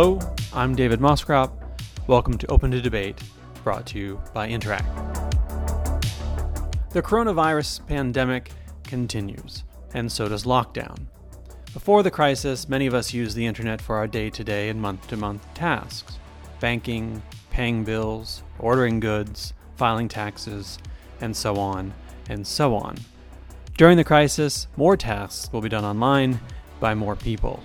Hello, I'm David Moscrop. Welcome to Open to Debate, brought to you by Interac. The coronavirus pandemic continues, and so does lockdown. Before the crisis, many of us used the internet for our day to day and month to month tasks banking, paying bills, ordering goods, filing taxes, and so on and so on. During the crisis, more tasks will be done online by more people.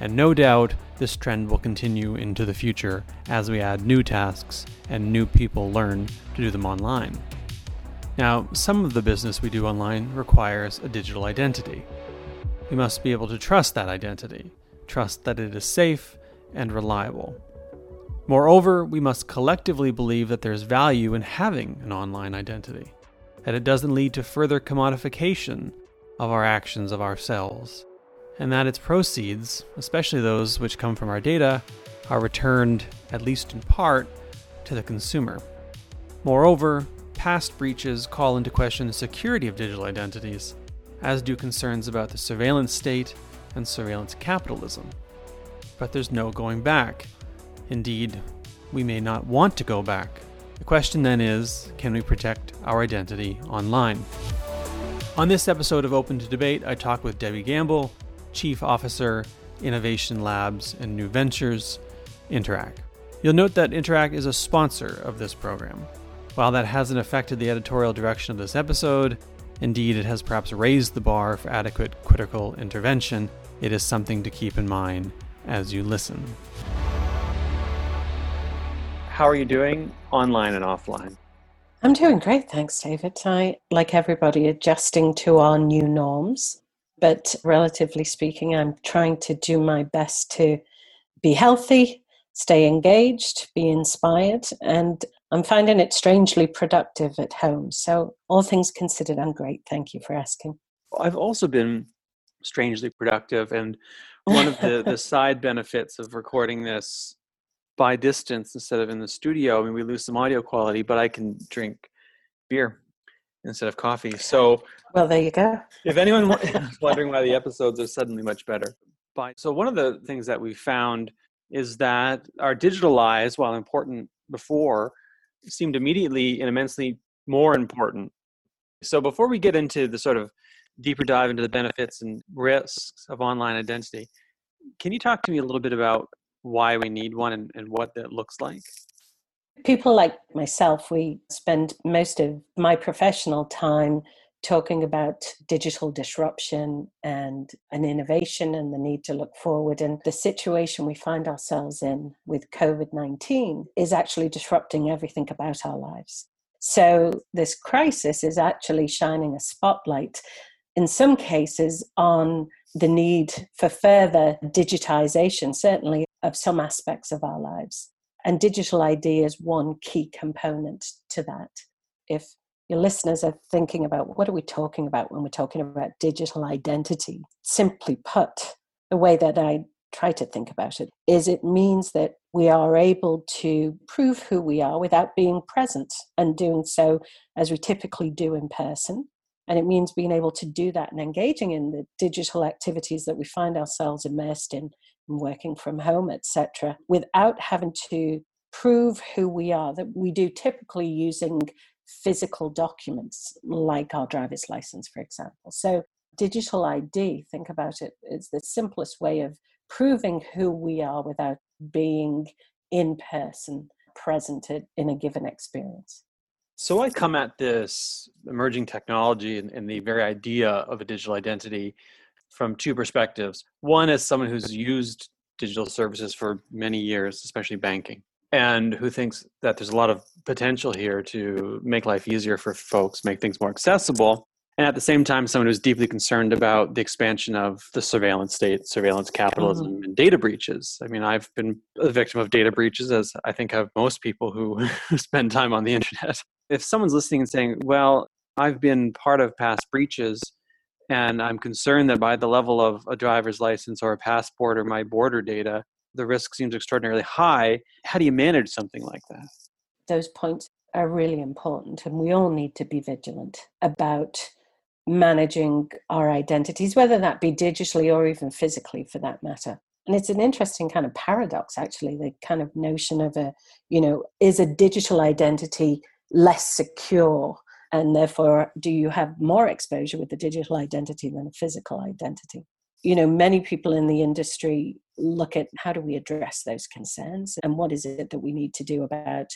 And no doubt, this trend will continue into the future as we add new tasks and new people learn to do them online. Now, some of the business we do online requires a digital identity. We must be able to trust that identity, trust that it is safe and reliable. Moreover, we must collectively believe that there's value in having an online identity, that it doesn't lead to further commodification of our actions of ourselves, and that its proceeds, especially those which come from our data, are returned, at least in part, to the consumer. Moreover, past breaches call into question the security of digital identities, as do concerns about the surveillance state and surveillance capitalism. But there's no going back. Indeed, we may not want to go back. The question then is can we protect our identity online? On this episode of Open to Debate, I talk with Debbie Gamble, Chief Officer, Innovation Labs and New Ventures, Interac. You'll note that Interac is a sponsor of this program. While that hasn't affected the editorial direction of this episode, indeed it has perhaps raised the bar for adequate critical intervention, it is something to keep in mind as you listen. How are you doing online and offline? I'm doing great, thanks, David. I, like everybody, adjusting to our new norms. But relatively speaking, I'm trying to do my best to be healthy, stay engaged, be inspired, and I'm finding it strangely productive at home. So, all things considered, I'm great. Thank you for asking. I've also been strangely productive. And one of the, the side benefits of recording this by distance instead of in the studio. I mean, we lose some audio quality, but I can drink beer instead of coffee. So, well, there you go. If anyone is wondering why the episodes are suddenly much better, but so one of the things that we found is that our digital lives, while important before, seemed immediately and immensely more important. So, before we get into the sort of deeper dive into the benefits and risks of online identity, can you talk to me a little bit about why we need one and, and what that looks like? People like myself, we spend most of my professional time talking about digital disruption and an innovation and the need to look forward. And the situation we find ourselves in with COVID 19 is actually disrupting everything about our lives. So, this crisis is actually shining a spotlight, in some cases, on the need for further digitization, certainly of some aspects of our lives. And digital ID is one key component to that. If your listeners are thinking about what are we talking about when we're talking about digital identity, simply put, the way that I try to think about it is it means that we are able to prove who we are without being present and doing so as we typically do in person. And it means being able to do that and engaging in the digital activities that we find ourselves immersed in working from home, etc., without having to prove who we are, that we do typically using physical documents like our driver's license, for example. So, digital ID, think about it, is the simplest way of proving who we are without being in person, present in a given experience. So, I come at this emerging technology and, and the very idea of a digital identity from two perspectives. One is someone who's used digital services for many years, especially banking, and who thinks that there's a lot of potential here to make life easier for folks, make things more accessible. And at the same time, someone who's deeply concerned about the expansion of the surveillance state, surveillance capitalism, mm-hmm. and data breaches. I mean, I've been a victim of data breaches, as I think have most people who spend time on the internet. If someone's listening and saying, well, I've been part of past breaches, and I'm concerned that by the level of a driver's license or a passport or my border data, the risk seems extraordinarily high. How do you manage something like that? Those points are really important, and we all need to be vigilant about managing our identities, whether that be digitally or even physically for that matter. And it's an interesting kind of paradox, actually, the kind of notion of a, you know, is a digital identity less secure? And therefore, do you have more exposure with the digital identity than a physical identity? You know, many people in the industry look at how do we address those concerns and what is it that we need to do about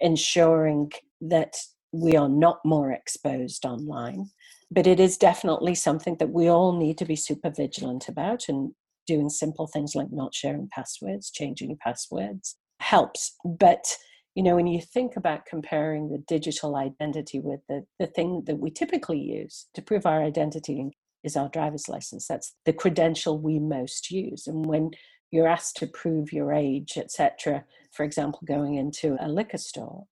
ensuring that we are not more exposed online. But it is definitely something that we all need to be super vigilant about and doing simple things like not sharing passwords, changing passwords helps. But you know, when you think about comparing the digital identity with the, the thing that we typically use to prove our identity is our driver's license. That's the credential we most use. And when you're asked to prove your age, etc., for example, going into a liquor store,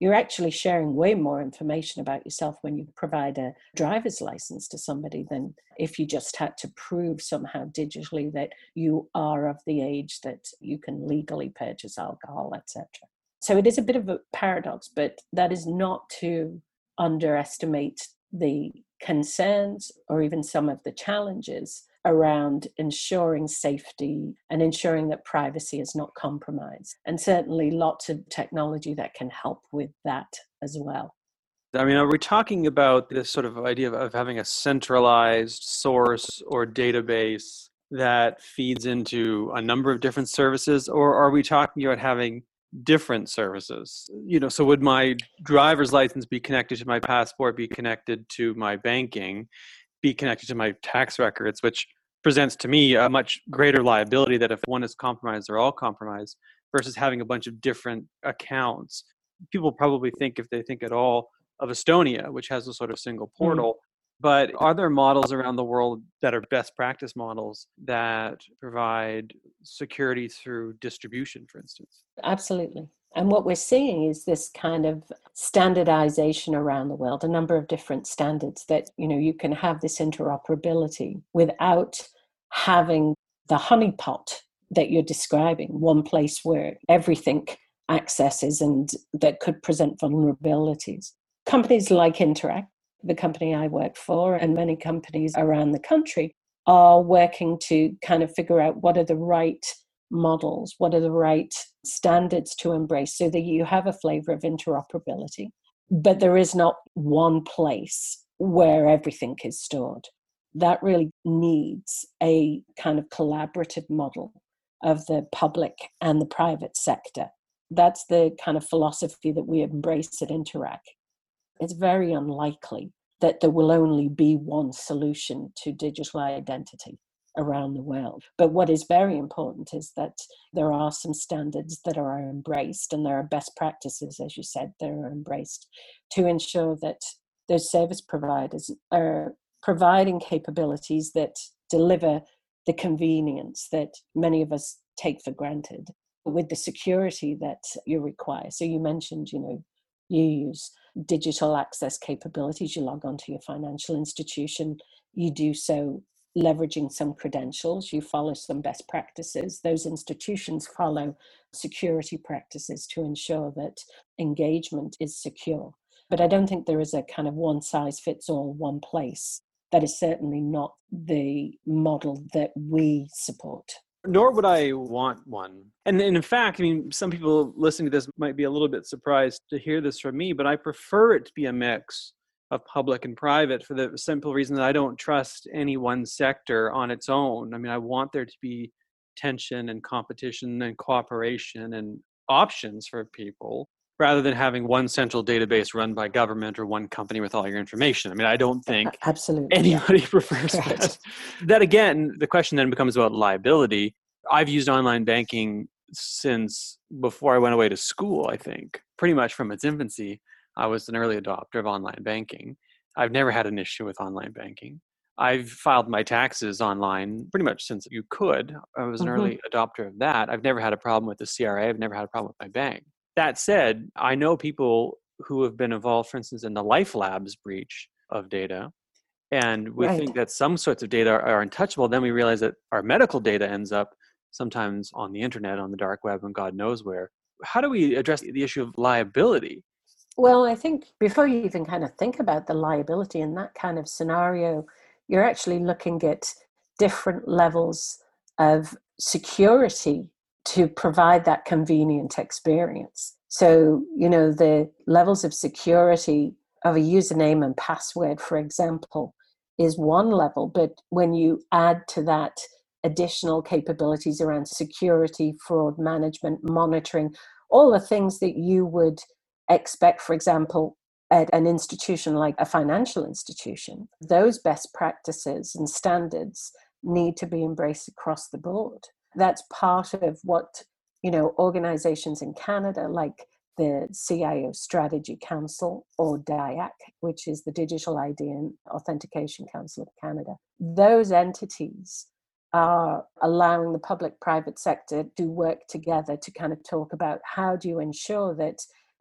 you're actually sharing way more information about yourself when you provide a driver's license to somebody than if you just had to prove somehow digitally that you are of the age that you can legally purchase alcohol, etc. So it is a bit of a paradox, but that is not to underestimate the concerns or even some of the challenges around ensuring safety and ensuring that privacy is not compromised. And certainly lots of technology that can help with that as well. I mean, are we talking about this sort of idea of, of having a centralized source or database that feeds into a number of different services, or are we talking about having different services you know so would my driver's license be connected to my passport be connected to my banking be connected to my tax records which presents to me a much greater liability that if one is compromised they're all compromised versus having a bunch of different accounts people probably think if they think at all of estonia which has a sort of single mm-hmm. portal. But are there models around the world that are best practice models that provide security through distribution, for instance? Absolutely. And what we're seeing is this kind of standardization around the world, a number of different standards that, you know, you can have this interoperability without having the honeypot that you're describing, one place where everything accesses and that could present vulnerabilities. Companies like Interac the company I work for and many companies around the country are working to kind of figure out what are the right models, what are the right standards to embrace so that you have a flavor of interoperability. But there is not one place where everything is stored. That really needs a kind of collaborative model of the public and the private sector. That's the kind of philosophy that we embrace at Interac it's very unlikely that there will only be one solution to digital identity around the world. But what is very important is that there are some standards that are embraced, and there are best practices, as you said, that are embraced to ensure that those service providers are providing capabilities that deliver the convenience that many of us take for granted with the security that you require. So you mentioned, you know, you use digital access capabilities. You log onto your financial institution, you do so leveraging some credentials, you follow some best practices. Those institutions follow security practices to ensure that engagement is secure. But I don't think there is a kind of one size fits all, one place. That is certainly not the model that we support nor would I want one. And, in fact, I mean, some people listening to this might be a little bit surprised to hear this from me, but I prefer it to be a mix of public and private for the simple reason that I don't trust any one sector on its own. I mean, I want there to be tension and competition and cooperation and options for people rather than having one central database run by government or one company with all your information. I mean, I don't think absolutely anybody prefers right. that. That again, the question then becomes about liability. I've used online banking since before I went away to school, I think, pretty much from its infancy. I was an early adopter of online banking. I've never had an issue with online banking. I've filed my taxes online pretty much since you could. I was an mm-hmm. early adopter of that. I've never had a problem with the CRA. I've never had a problem with my bank. That said, I know people who have been involved, for instance, in the Life Labs breach of data. And we right. think that some sorts of data are, untouchable. Then we realize that our medical data ends up sometimes on the internet, on the dark web, and God knows where. How do we address the issue of liability? Well, I think before you even kind of think about the liability in that kind of scenario, you're actually looking at different levels of security to provide that convenient experience. So, you know, the levels of security of a username and password, for example, is one level. But when you add to that additional capabilities around security, fraud management, monitoring, all the things that you would expect, for example, at an institution like a financial institution, those best practices and standards need to be embraced across the board. That's part of what, you know, organizations in Canada like the CIO Strategy Council or DIAC, which is the Digital ID and Authentication Council of Canada. Those entities are allowing the public private sector to work together to kind of talk about how do you ensure that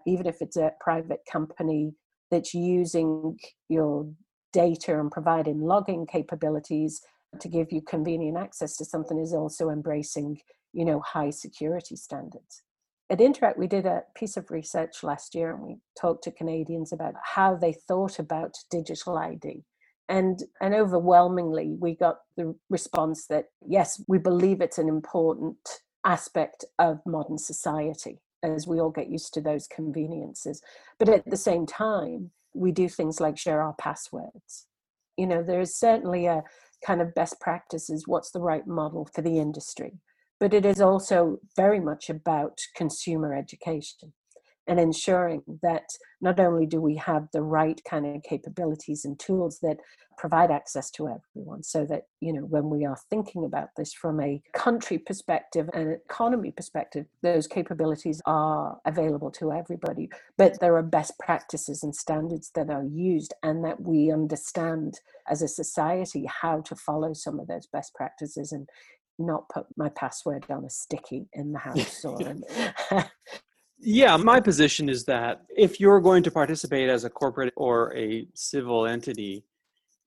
even if it's a private company that's using your data and providing logging capabilities to give you convenient access to something is also embracing you know high security standards at Interac we did a piece of research last year and we talked to canadians about how they thought about digital id and and overwhelmingly we got the response that yes we believe it's an important aspect of modern society as we all get used to those conveniences. But at the same time, we do things like share our passwords. You know, there is certainly a kind of best practices, what's the right model for the industry. But it is also very much about consumer education and ensuring that not only do we have the right kind of capabilities and tools that provide access to everyone so that you know when we are thinking about this from a country perspective and economy perspective those capabilities are available to everybody but there are best practices and standards that are used and that we understand as a society how to follow some of those best practices and not put my password on a sticky in the house or Yeah, my position is that if you're going to participate as a corporate or a civil entity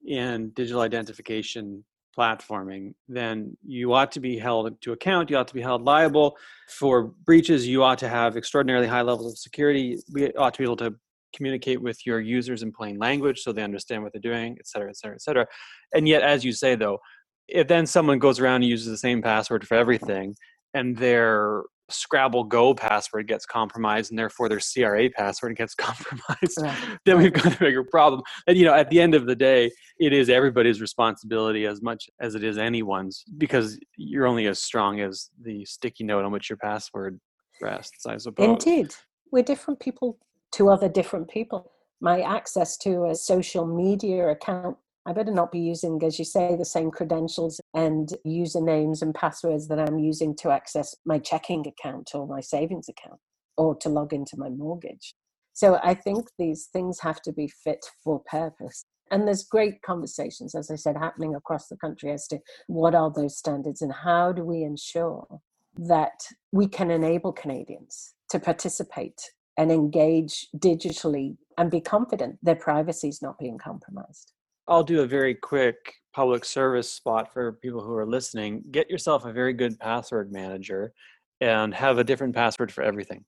in digital identification platforming, then you ought to be held to account. You ought to be held liable for breaches. You ought to have extraordinarily high levels of security. We ought to be able to communicate with your users in plain language so they understand what they're doing, et cetera, et cetera, et cetera. And yet, as you say, though, if then someone goes around and uses the same password for everything and they're Scrabble Go password gets compromised and therefore their CRA password gets compromised, right. then we've got a bigger problem. And you know, at the end of the day, it is everybody's responsibility as much as it is anyone's because you're only as strong as the sticky note on which your password rests, I suppose. Indeed. We're different people to other different people. My access to a social media account I better not be using, as you say, the same credentials and usernames and passwords that I'm using to access my checking account or my savings account or to log into my mortgage. So I think these things have to be fit for purpose. And there's great conversations, as I said, happening across the country as to what are those standards and how do we ensure that we can enable Canadians to participate and engage digitally and be confident their privacy is not being compromised. I'll do a very quick public service spot for people who are listening. Get yourself a very good password manager and have a different password for everything.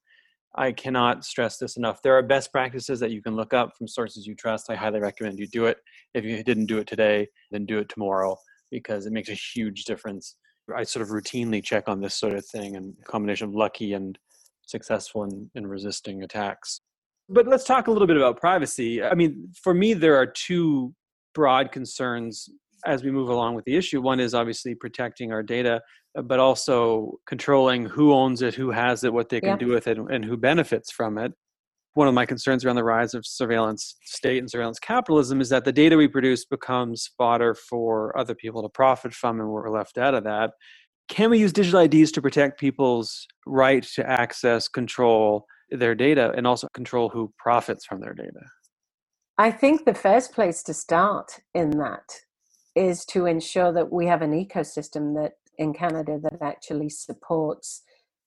I cannot stress this enough. There are best practices that you can look up from sources you trust. I highly recommend you do it. If you didn't do it today, then do it tomorrow because it makes a huge difference. I sort of routinely check on this sort of thing and combination of lucky and successful in, in resisting attacks. But let's talk a little bit about privacy. I mean, for me, there are two broad concerns as we move along with the issue. One is obviously protecting our data, uh, but also controlling who owns it, who has it, what they can yeah. do with it, and who benefits from it. One of my concerns around the rise of surveillance state and surveillance capitalism is that the data we produce becomes fodder for other people to profit from, and we're left out of that. Can we use digital IDs to protect people's right to access, control their data, and also control who profits from their data? I think the first place to start in that is to ensure that we have an ecosystem that in Canada that actually supports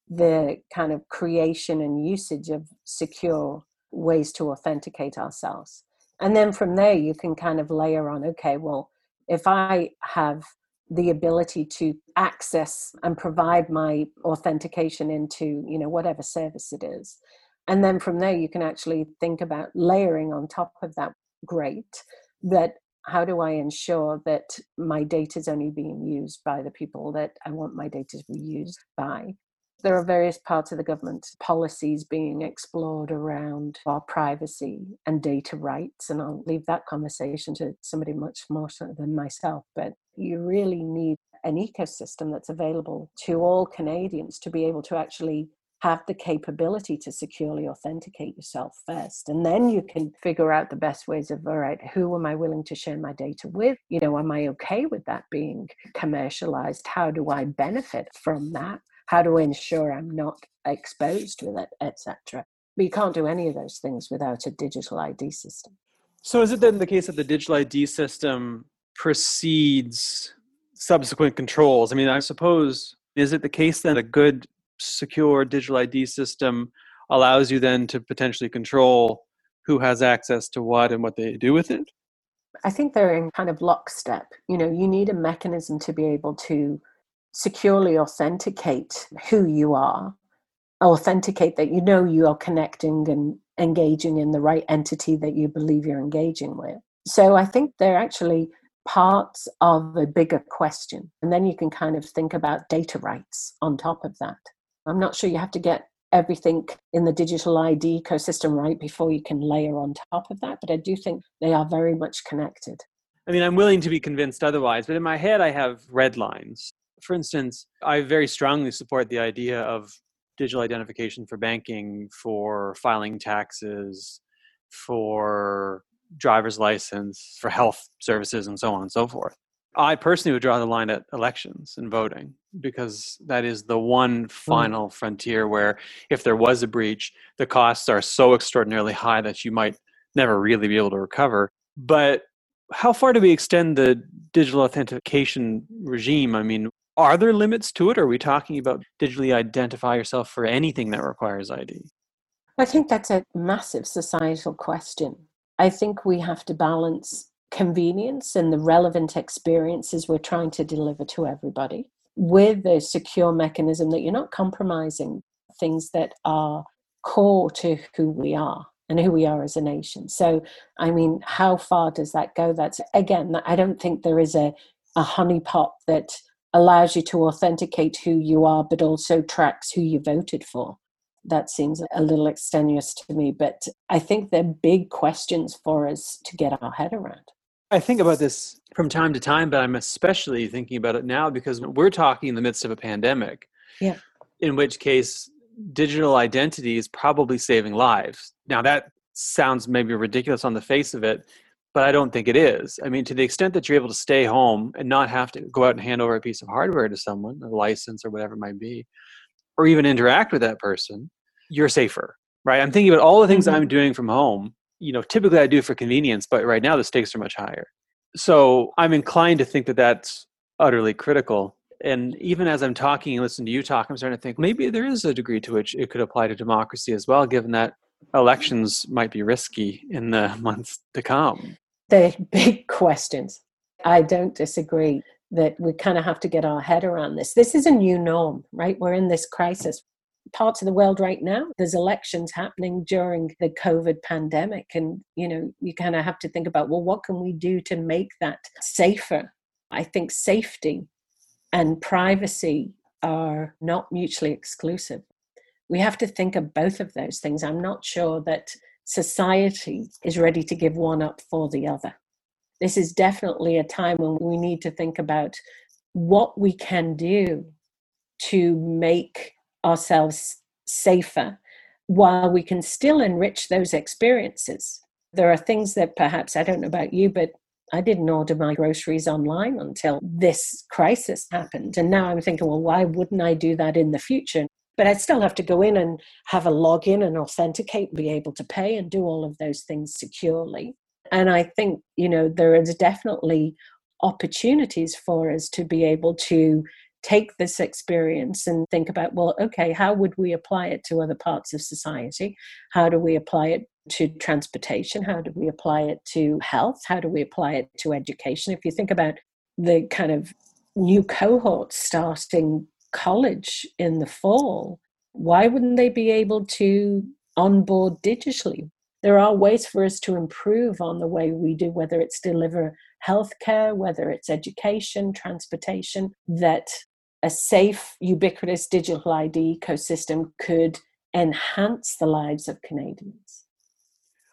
the kind of creation and usage of secure ways to authenticate ourselves. And then from there, you can kind of layer on okay, well, if I have the ability to access and provide my authentication into you know whatever service it is and then from there you can actually think about layering on top of that great that how do I ensure that my data is only being used by the people that I want my data to be used by? There are various parts of the government policies being explored around our privacy and data rights, and I'll leave that conversation to somebody much more than myself. But you really need an ecosystem that's available to all Canadians to be able to actually have the capability to securely authenticate yourself first. And then you can figure out the best ways of, all right, who am I willing to share my data with? You know, am I okay with that being commercialized? How do I benefit from that? How do I ensure I'm not exposed with it, etc.? But you can't do any of those things without a digital ID system. So is it then the case that the digital ID system precedes subsequent controls? I mean, I suppose is it the case that a good secure digital ID system allows you then to potentially control who has access to what and what they do with it? I think they're in kind of lockstep. You know, you need a mechanism to be able to securely authenticate who you are, authenticate that you know you are connecting and engaging in the right entity that you believe you're engaging with. So I think they're actually parts of a bigger question. And then you can kind of think about data rights on top of that. I'm not sure you have to get everything in the digital ID ecosystem right before you can layer on top of that, but I do think they are very much connected. I mean, I'm willing to be convinced otherwise, but in my head, I have red lines. For instance, I very strongly support the idea of digital identification for banking, for filing taxes, for driver's license, for health services, and so on and so forth. I personally would draw the line at elections and voting because that is the one mm. final mm. frontier where if there was a breach, the costs are so extraordinarily high that you might never really be able to recover. But how far do we extend the digital authentication regime? I mean, are there limits to it? Or are we talking about digitally identify yourself for anything that requires ID? I think that's a massive societal question. I think we have to balance convenience and the relevant experiences we're trying to deliver to everybody with a secure mechanism that you're not compromising things that are core to who we are and who we are as a nation. So, I mean, how far does that go? That's again, I don't think there is a, a honeypot that allows you to authenticate who you are, but also tracks who you voted for. That seems a little extenuous to me, but I think they're big questions for us to get our head around. I think about this from time to time, but I'm especially thinking about it now because we're talking in the midst of a pandemic. Yeah. In which case, digital identity is probably saving lives. Now, that sounds maybe ridiculous on the face of it, but I don't think it is. I mean, to the extent that you're able to stay home and not have to go out and hand over a piece of hardware to someone, a license or whatever it might be, or even interact with that person, you're safer, right? I'm thinking about all the things mm-hmm. I'm doing from home you know typically i do for convenience but right now the stakes are much higher. So i'm inclined to think that that's utterly critical. And even as i'm talking and listening to you talk i'm starting to think maybe there is a degree to which it could apply to democracy as well given that elections might be risky in the months to come. They're big questions. I don't disagree that we kind of have to get our head around this. This is a new norm right? We're in this crisis parts of the world right now there's elections happening during the covid pandemic. And you know you kind of have to think about well what can we do to make that safer? I think safety and privacy are not mutually exclusive. We have to think of both of those things. I'm not sure that society is ready to give one up for the other. This is definitely a time when we need to think about what we can do to make ourselves safer while we can still enrich those experiences. There are things that perhaps I don't know about you, but I didn't order my groceries online until this crisis happened. And now I'm thinking, well, why wouldn't I do that in the future? But I still have to go in and have a login and authenticate, be able to pay and do all of those things securely. And I think, you know, there is definitely opportunities for us to be able to take this experience and think about well okay how would we apply it to other parts of society? How do we apply it to transportation? How do we apply it to health? How do we apply it to education? If you think about the kind of new cohorts starting college in the fall why wouldn't they be able to onboard digitally? There are ways for us to improve on the way we do, whether it's deliver healthcare, whether it's education, transportation, that a safe, ubiquitous digital ID ecosystem could enhance the lives of Canadians.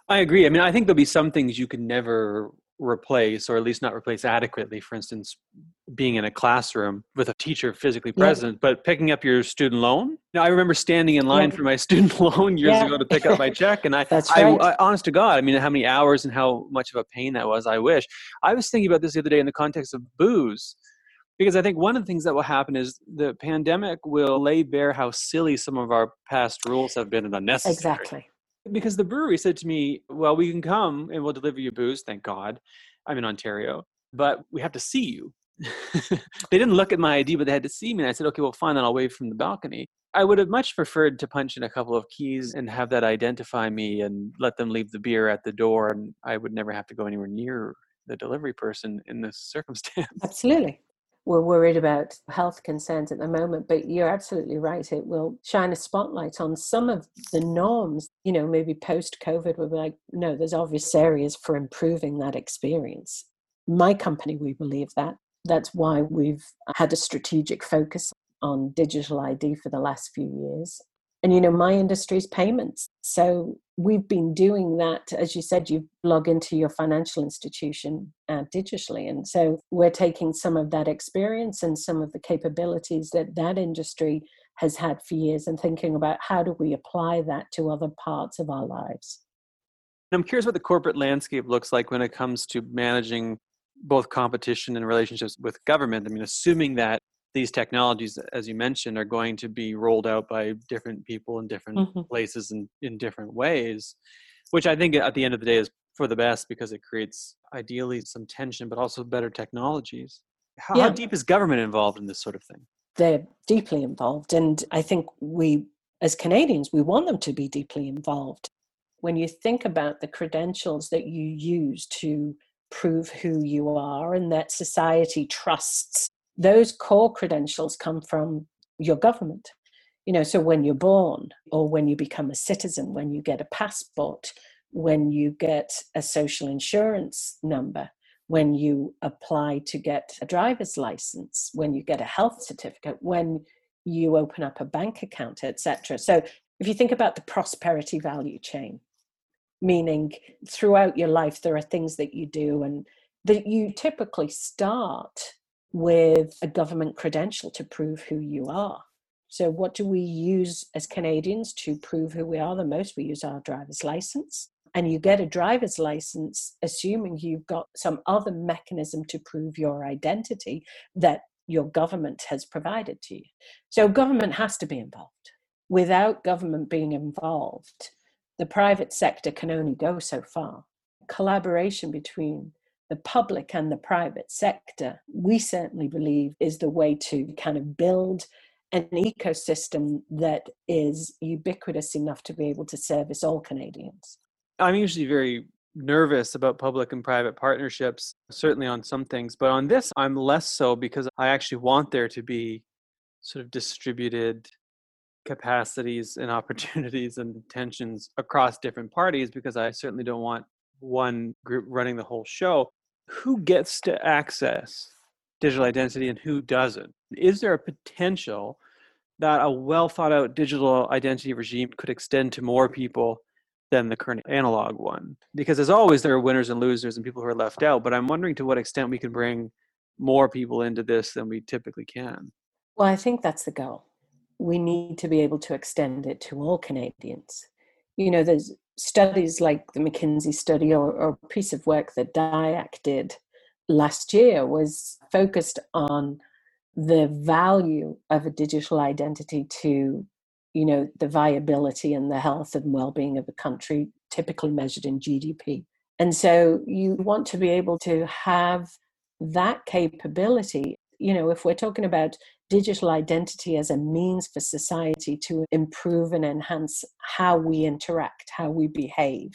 I agree. I mean, I think there'll be some things you can never replace, or at least not replace adequately. For instance, being in a classroom with a teacher physically present, yeah. but picking up your student loan. Now, I remember standing in line yeah. for my student loan years yeah. ago to pick up my check, and I, That's right. I, I, honest to God, I mean, how many hours and how much of a pain that was. I wish. I was thinking about this the other day in the context of booze because I think one of the things that will happen is the pandemic will lay bare how silly some of our past rules have been and unnecessary. Exactly. Because the brewery said to me, Well, we can come and we'll deliver you booze, thank God. I'm in Ontario, but we have to see you. they didn't look at my ID, but they had to see me. And I said, Okay, well, fine, then I'll wave from the balcony. I would have much preferred to punch in a couple of keys and have that identify me and let them leave the beer at the door. And I would never have to go anywhere near the delivery person in this circumstance. Absolutely we're worried about health concerns at the moment, but you're absolutely right. It will shine a spotlight on some of the norms. You know, maybe post COVID, we'll be like, no, there's obvious areas for improving that experience. My company, we believe that. That's why we've had a strategic focus on digital ID for the last few years. And you know, my industry is payments. So we've been doing that. As you said, you log into your financial institution uh, digitally. And so we're taking some of that experience and some of the capabilities that that industry has had for years and thinking about how do we apply that to other parts of our lives. I'm curious what the corporate landscape looks like when it comes to managing both competition and relationships with government. I mean, assuming that these technologies, as you mentioned, are going to be rolled out by different people in different mm-hmm. places and in different ways, which I think at the end of the day is for the best because it creates ideally some tension, but also better technologies. How, yeah. how deep is government involved in this sort of thing? They're deeply involved. And I think we, as Canadians, we want them to be deeply involved. When you think about the credentials that you use to prove who you are and that society trusts those core credentials come from your government. You know so when you're born or when you become a citizen when you get a passport when you get a social insurance number when you apply to get a driver's license when you get a health certificate when you open up a bank account etc so if you think about the prosperity value chain meaning throughout your life there are things that you do and that you typically start with a government credential to prove who you are. So, what do we use as Canadians to prove who we are the most? We use our driver's license. And you get a driver's license assuming you've got some other mechanism to prove your identity that your government has provided to you. So, government has to be involved. Without government being involved, the private sector can only go so far. Collaboration between the public and the private sector, we certainly believe is the way to kind of build an ecosystem that is ubiquitous enough to be able to service all Canadians. I'm usually very nervous about public and private partnerships, certainly on some things, but on this, I'm less so because I actually want there to be sort of distributed capacities and opportunities and tensions across different parties because I certainly don't want one group running the whole show who gets to access digital identity and who doesn't? Is there a potential that a well thought out digital identity regime could extend to more people than the current analog one? Because as always, there are winners and losers and people who are left out, but I'm wondering to what extent we can bring more people into this than we typically can. Well, I think that's the goal. We need to be able to extend it to all Canadians. You know, there's studies like the McKinsey study or, or piece of work that DIAC did last year was focused on the value of a digital identity to you know the viability and the health and well-being of a country typically measured in gdp and so you want to be able to have that capability you know if we're talking about digital identity as a means for society to improve and enhance how we interact, how we behave,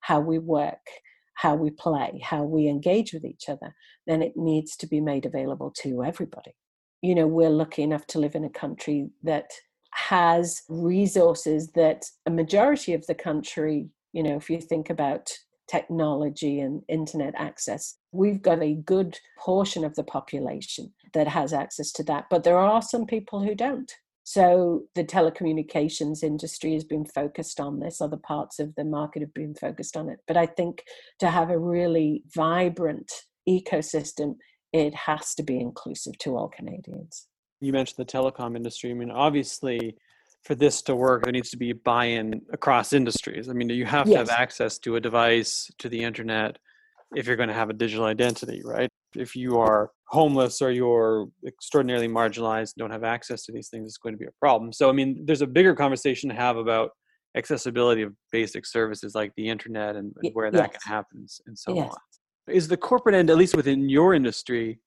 how we work, how we play, how we engage with each other, then it needs to be made available to everybody. You know, we're lucky enough to live in a country that has resources that a majority of the country You know, if you think about technology and internet access, we've got a good portion of the population that has access to that, but there are some people who don't. So the telecommunications industry has been focused on this, other parts of the market have been focused on it. But I think to have a really vibrant ecosystem, it has to be inclusive to all Canadians. You mentioned the telecom industry. I mean, obviously, for this to work, there needs to be buy-in across industries. I mean, you have to yes. have access to a device, to the internet, if you're going to have a digital identity, right? If you are homeless or you're extraordinarily marginalized, don't have access to these things, it's going to be a problem. So, I mean, there's a bigger conversation to have about accessibility of basic services like the internet and, and where that yes. can happen and so yes. on. Is the corporate end, at least within your industry,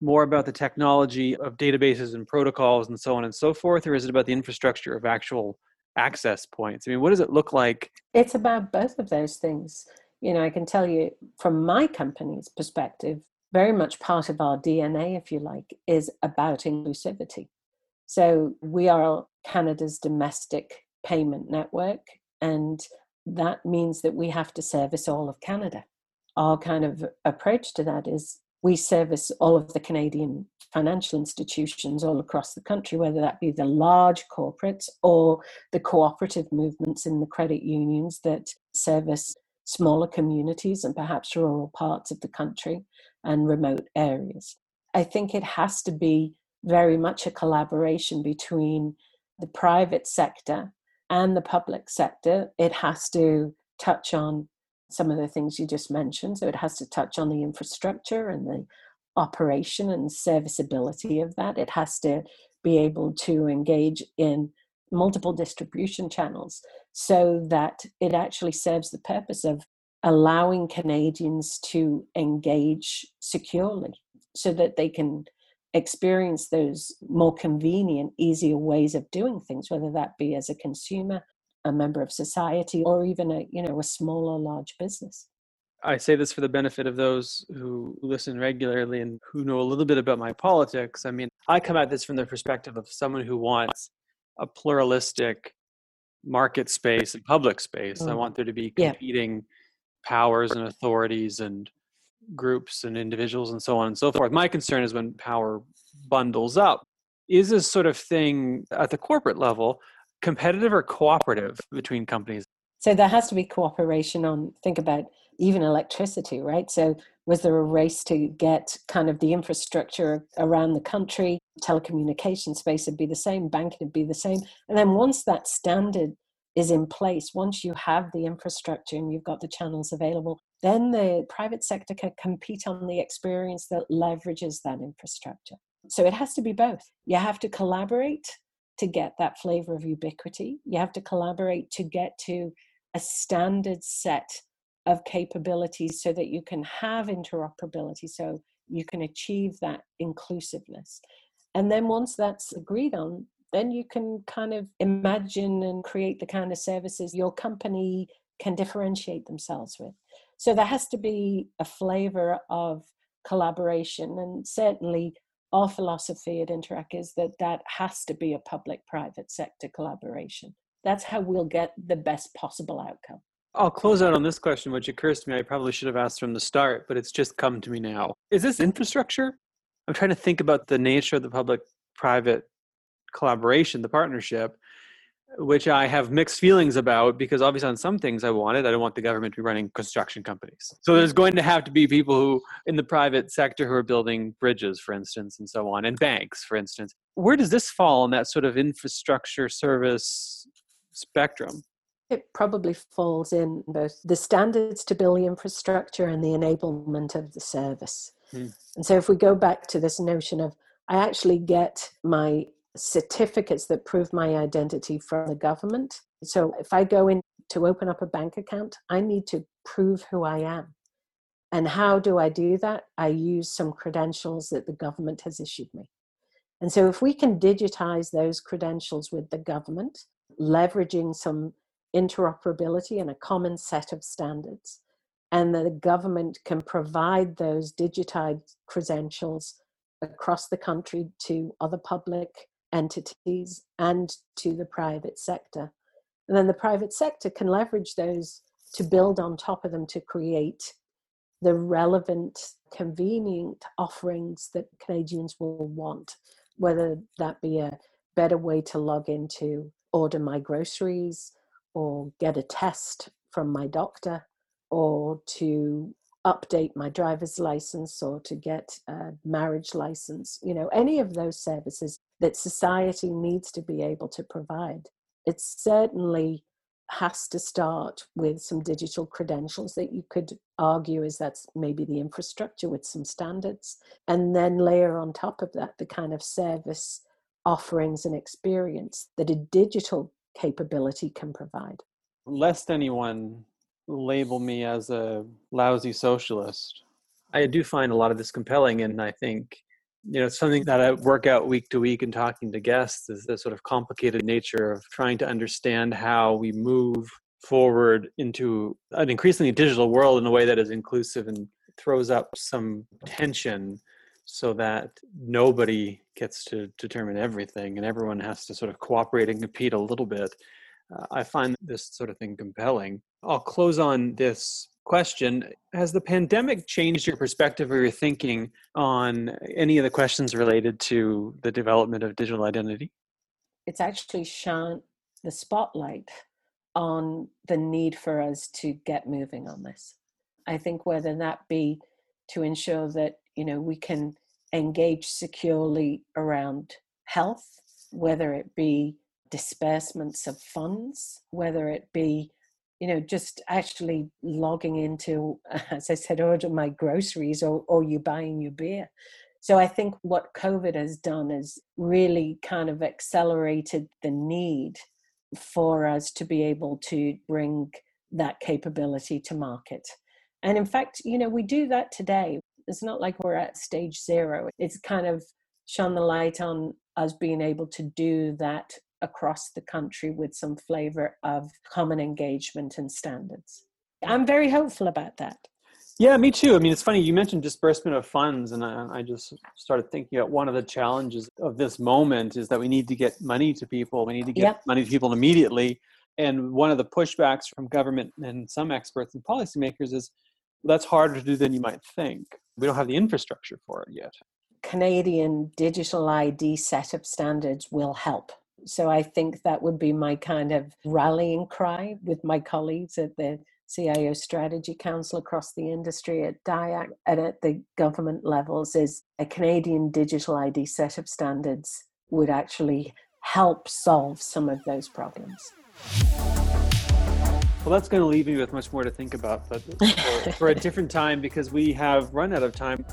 more about the technology of databases and protocols and so on and so forth, or is it about the infrastructure of actual access points? I mean, what does it look like? It's about both of those things. You know, I can tell you from my company's perspective, very much part of our DNA, if you like, is about inclusivity. So we are Canada's domestic payment network, and that means that we have to service all of Canada. Our kind of approach to that is we service all of the Canadian financial institutions all across the country, whether that be the large corporates or the cooperative movements in the credit unions that service smaller communities and perhaps rural parts of the country and remote areas. I think it has to be very much a collaboration between the private sector and the public sector. It has to touch on some of the things you just mentioned. So it has to touch on the infrastructure and the operation and serviceability of that. It has to be able to engage in multiple distribution channels so that it actually serves the purpose of allowing Canadians to engage securely so that they can experience those more convenient, easier ways of doing things, whether that be as a consumer a member of society or even a you know a small or large business. I say this for the benefit of those who listen regularly and who know a little bit about my politics. I mean i come at this from the perspective of someone who wants a pluralistic market space and public space mm. i want there to be competing yeah. powers and authorities and groups and individuals and so on and so forth my concern is when power bundles up is this sort of thing at the corporate level competitive or cooperative between companies? So there has to be cooperation on, think about even electricity, right? So was there a race to get kind of the infrastructure around the country? Telecommunication space would be the same, banking would be the same. And then once that standard is in place, once you have the infrastructure and you've got the channels available, then the private sector can compete on the experience that leverages that infrastructure. So it has to be both. You have to collaborate to get that flavor of ubiquity. You have to collaborate to get to a standard set of capabilities so that you can have interoperability, so you can achieve that inclusiveness. And then once that's agreed on, then you can kind of imagine and create the kind of services your company can differentiate themselves with. So there has to be a flavor of collaboration and certainly our philosophy at Interac is that that has to be a public private sector collaboration. That's how we'll get the best possible outcome. I'll close out on this question, which occurs to me. I probably should have asked from the start, but it's just come to me now. Is this infrastructure? I'm trying to think about the nature of the public private collaboration, the partnership which I have mixed feelings about because obviously on some things I want it. I don't want the government to be running construction companies. So there's going to have to be people who in the private sector who are building bridges, for instance, and so on, and banks, for instance. Where does this fall in that sort of infrastructure service spectrum? It probably falls in both the standards to build the infrastructure and the enablement of the service. Hmm. And so if we go back to this notion of I actually get my certificates that prove my identity from the government. So if I go in to open up a bank account, I need to prove who I am. And how do I do that? I use some credentials that the government has issued me. And so if we can digitize those credentials with the government, leveraging some interoperability and a common set of standards, and the government can provide those digitized credentials across the country to other public entities and to the private sector. And then the private sector can leverage those to build on top of them to create the relevant, convenient offerings that Canadians will want, whether that be a better way to log into order my groceries or get a test from my doctor or to update my driver's license or to get a marriage license, you know, any of those services that society needs to be able to provide. It certainly has to start with some digital credentials that you could argue is that's maybe the infrastructure with some standards, and then layer on top of that the kind of service offerings and experience that a digital capability can provide. Lest anyone label me as a lousy socialist. I do find a lot of this compelling, and I think you know something that I work out week to week and talking to guests is the sort of complicated nature of trying to understand how we move forward into an increasingly digital world in a way that is inclusive and throws up some tension so that nobody gets to determine everything and everyone has to sort of cooperate and compete a little bit uh, I find this sort of thing compelling. I'll close on this question. Has the pandemic changed your perspective or your thinking on any of the questions related to the development of digital identity? It's actually shone the spotlight on the need for us to get moving on this. I think whether that be to ensure that you know we can engage securely around health, whether it be disbursements of funds, whether it be, you know, just actually logging into, as I said, order my groceries or, or you buying your beer. So I think what COVID has done is really kind of accelerated the need for us to be able to bring that capability to market. And in fact, you know, we do that today. It's not like we're at stage zero. It's kind of shone the light on us being able to do that across the country with some flavor of common engagement and standards. I'm very hopeful about that. Yeah, me too. I mean, it's funny you mentioned disbursement of funds, and I, I, just started thinking about one of the challenges of this moment is that we need to get money to people. We need to get yep. money to people immediately. And one of the pushbacks from government and some experts and policymakers is that's harder to do than you might think. We don't have the infrastructure for it yet. Canadian digital ID setup standards will help so I think that would be my kind of rallying cry with my colleagues at the CIO Strategy Council across the industry at DIAC and at the government levels is a Canadian digital ID set of standards would actually help solve some of those problems. Well, that's going to leave me with much more to think about, but for, for a different time because we have run out of time.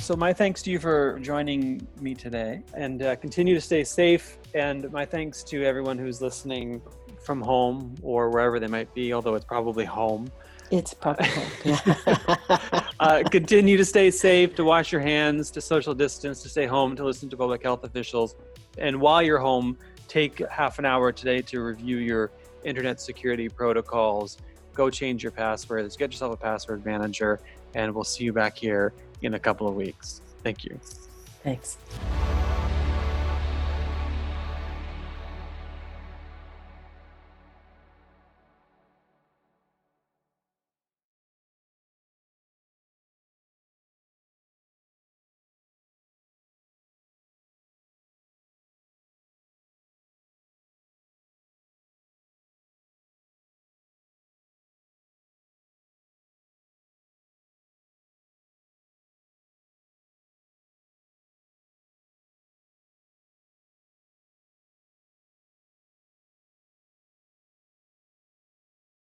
So, my thanks to you for joining me today and uh, continue to stay safe. And my thanks to everyone who's listening from home or wherever they might be, although it's probably home. It's probably uh, continue to stay safe, to wash your hands, to social distance, to stay home, to listen to public health officials. And while you're home, take half an hour today to review your internet security protocols. Go change your passwords, get yourself a password manager, and we'll see you back here in a couple of weeks. Thank you. Thanks.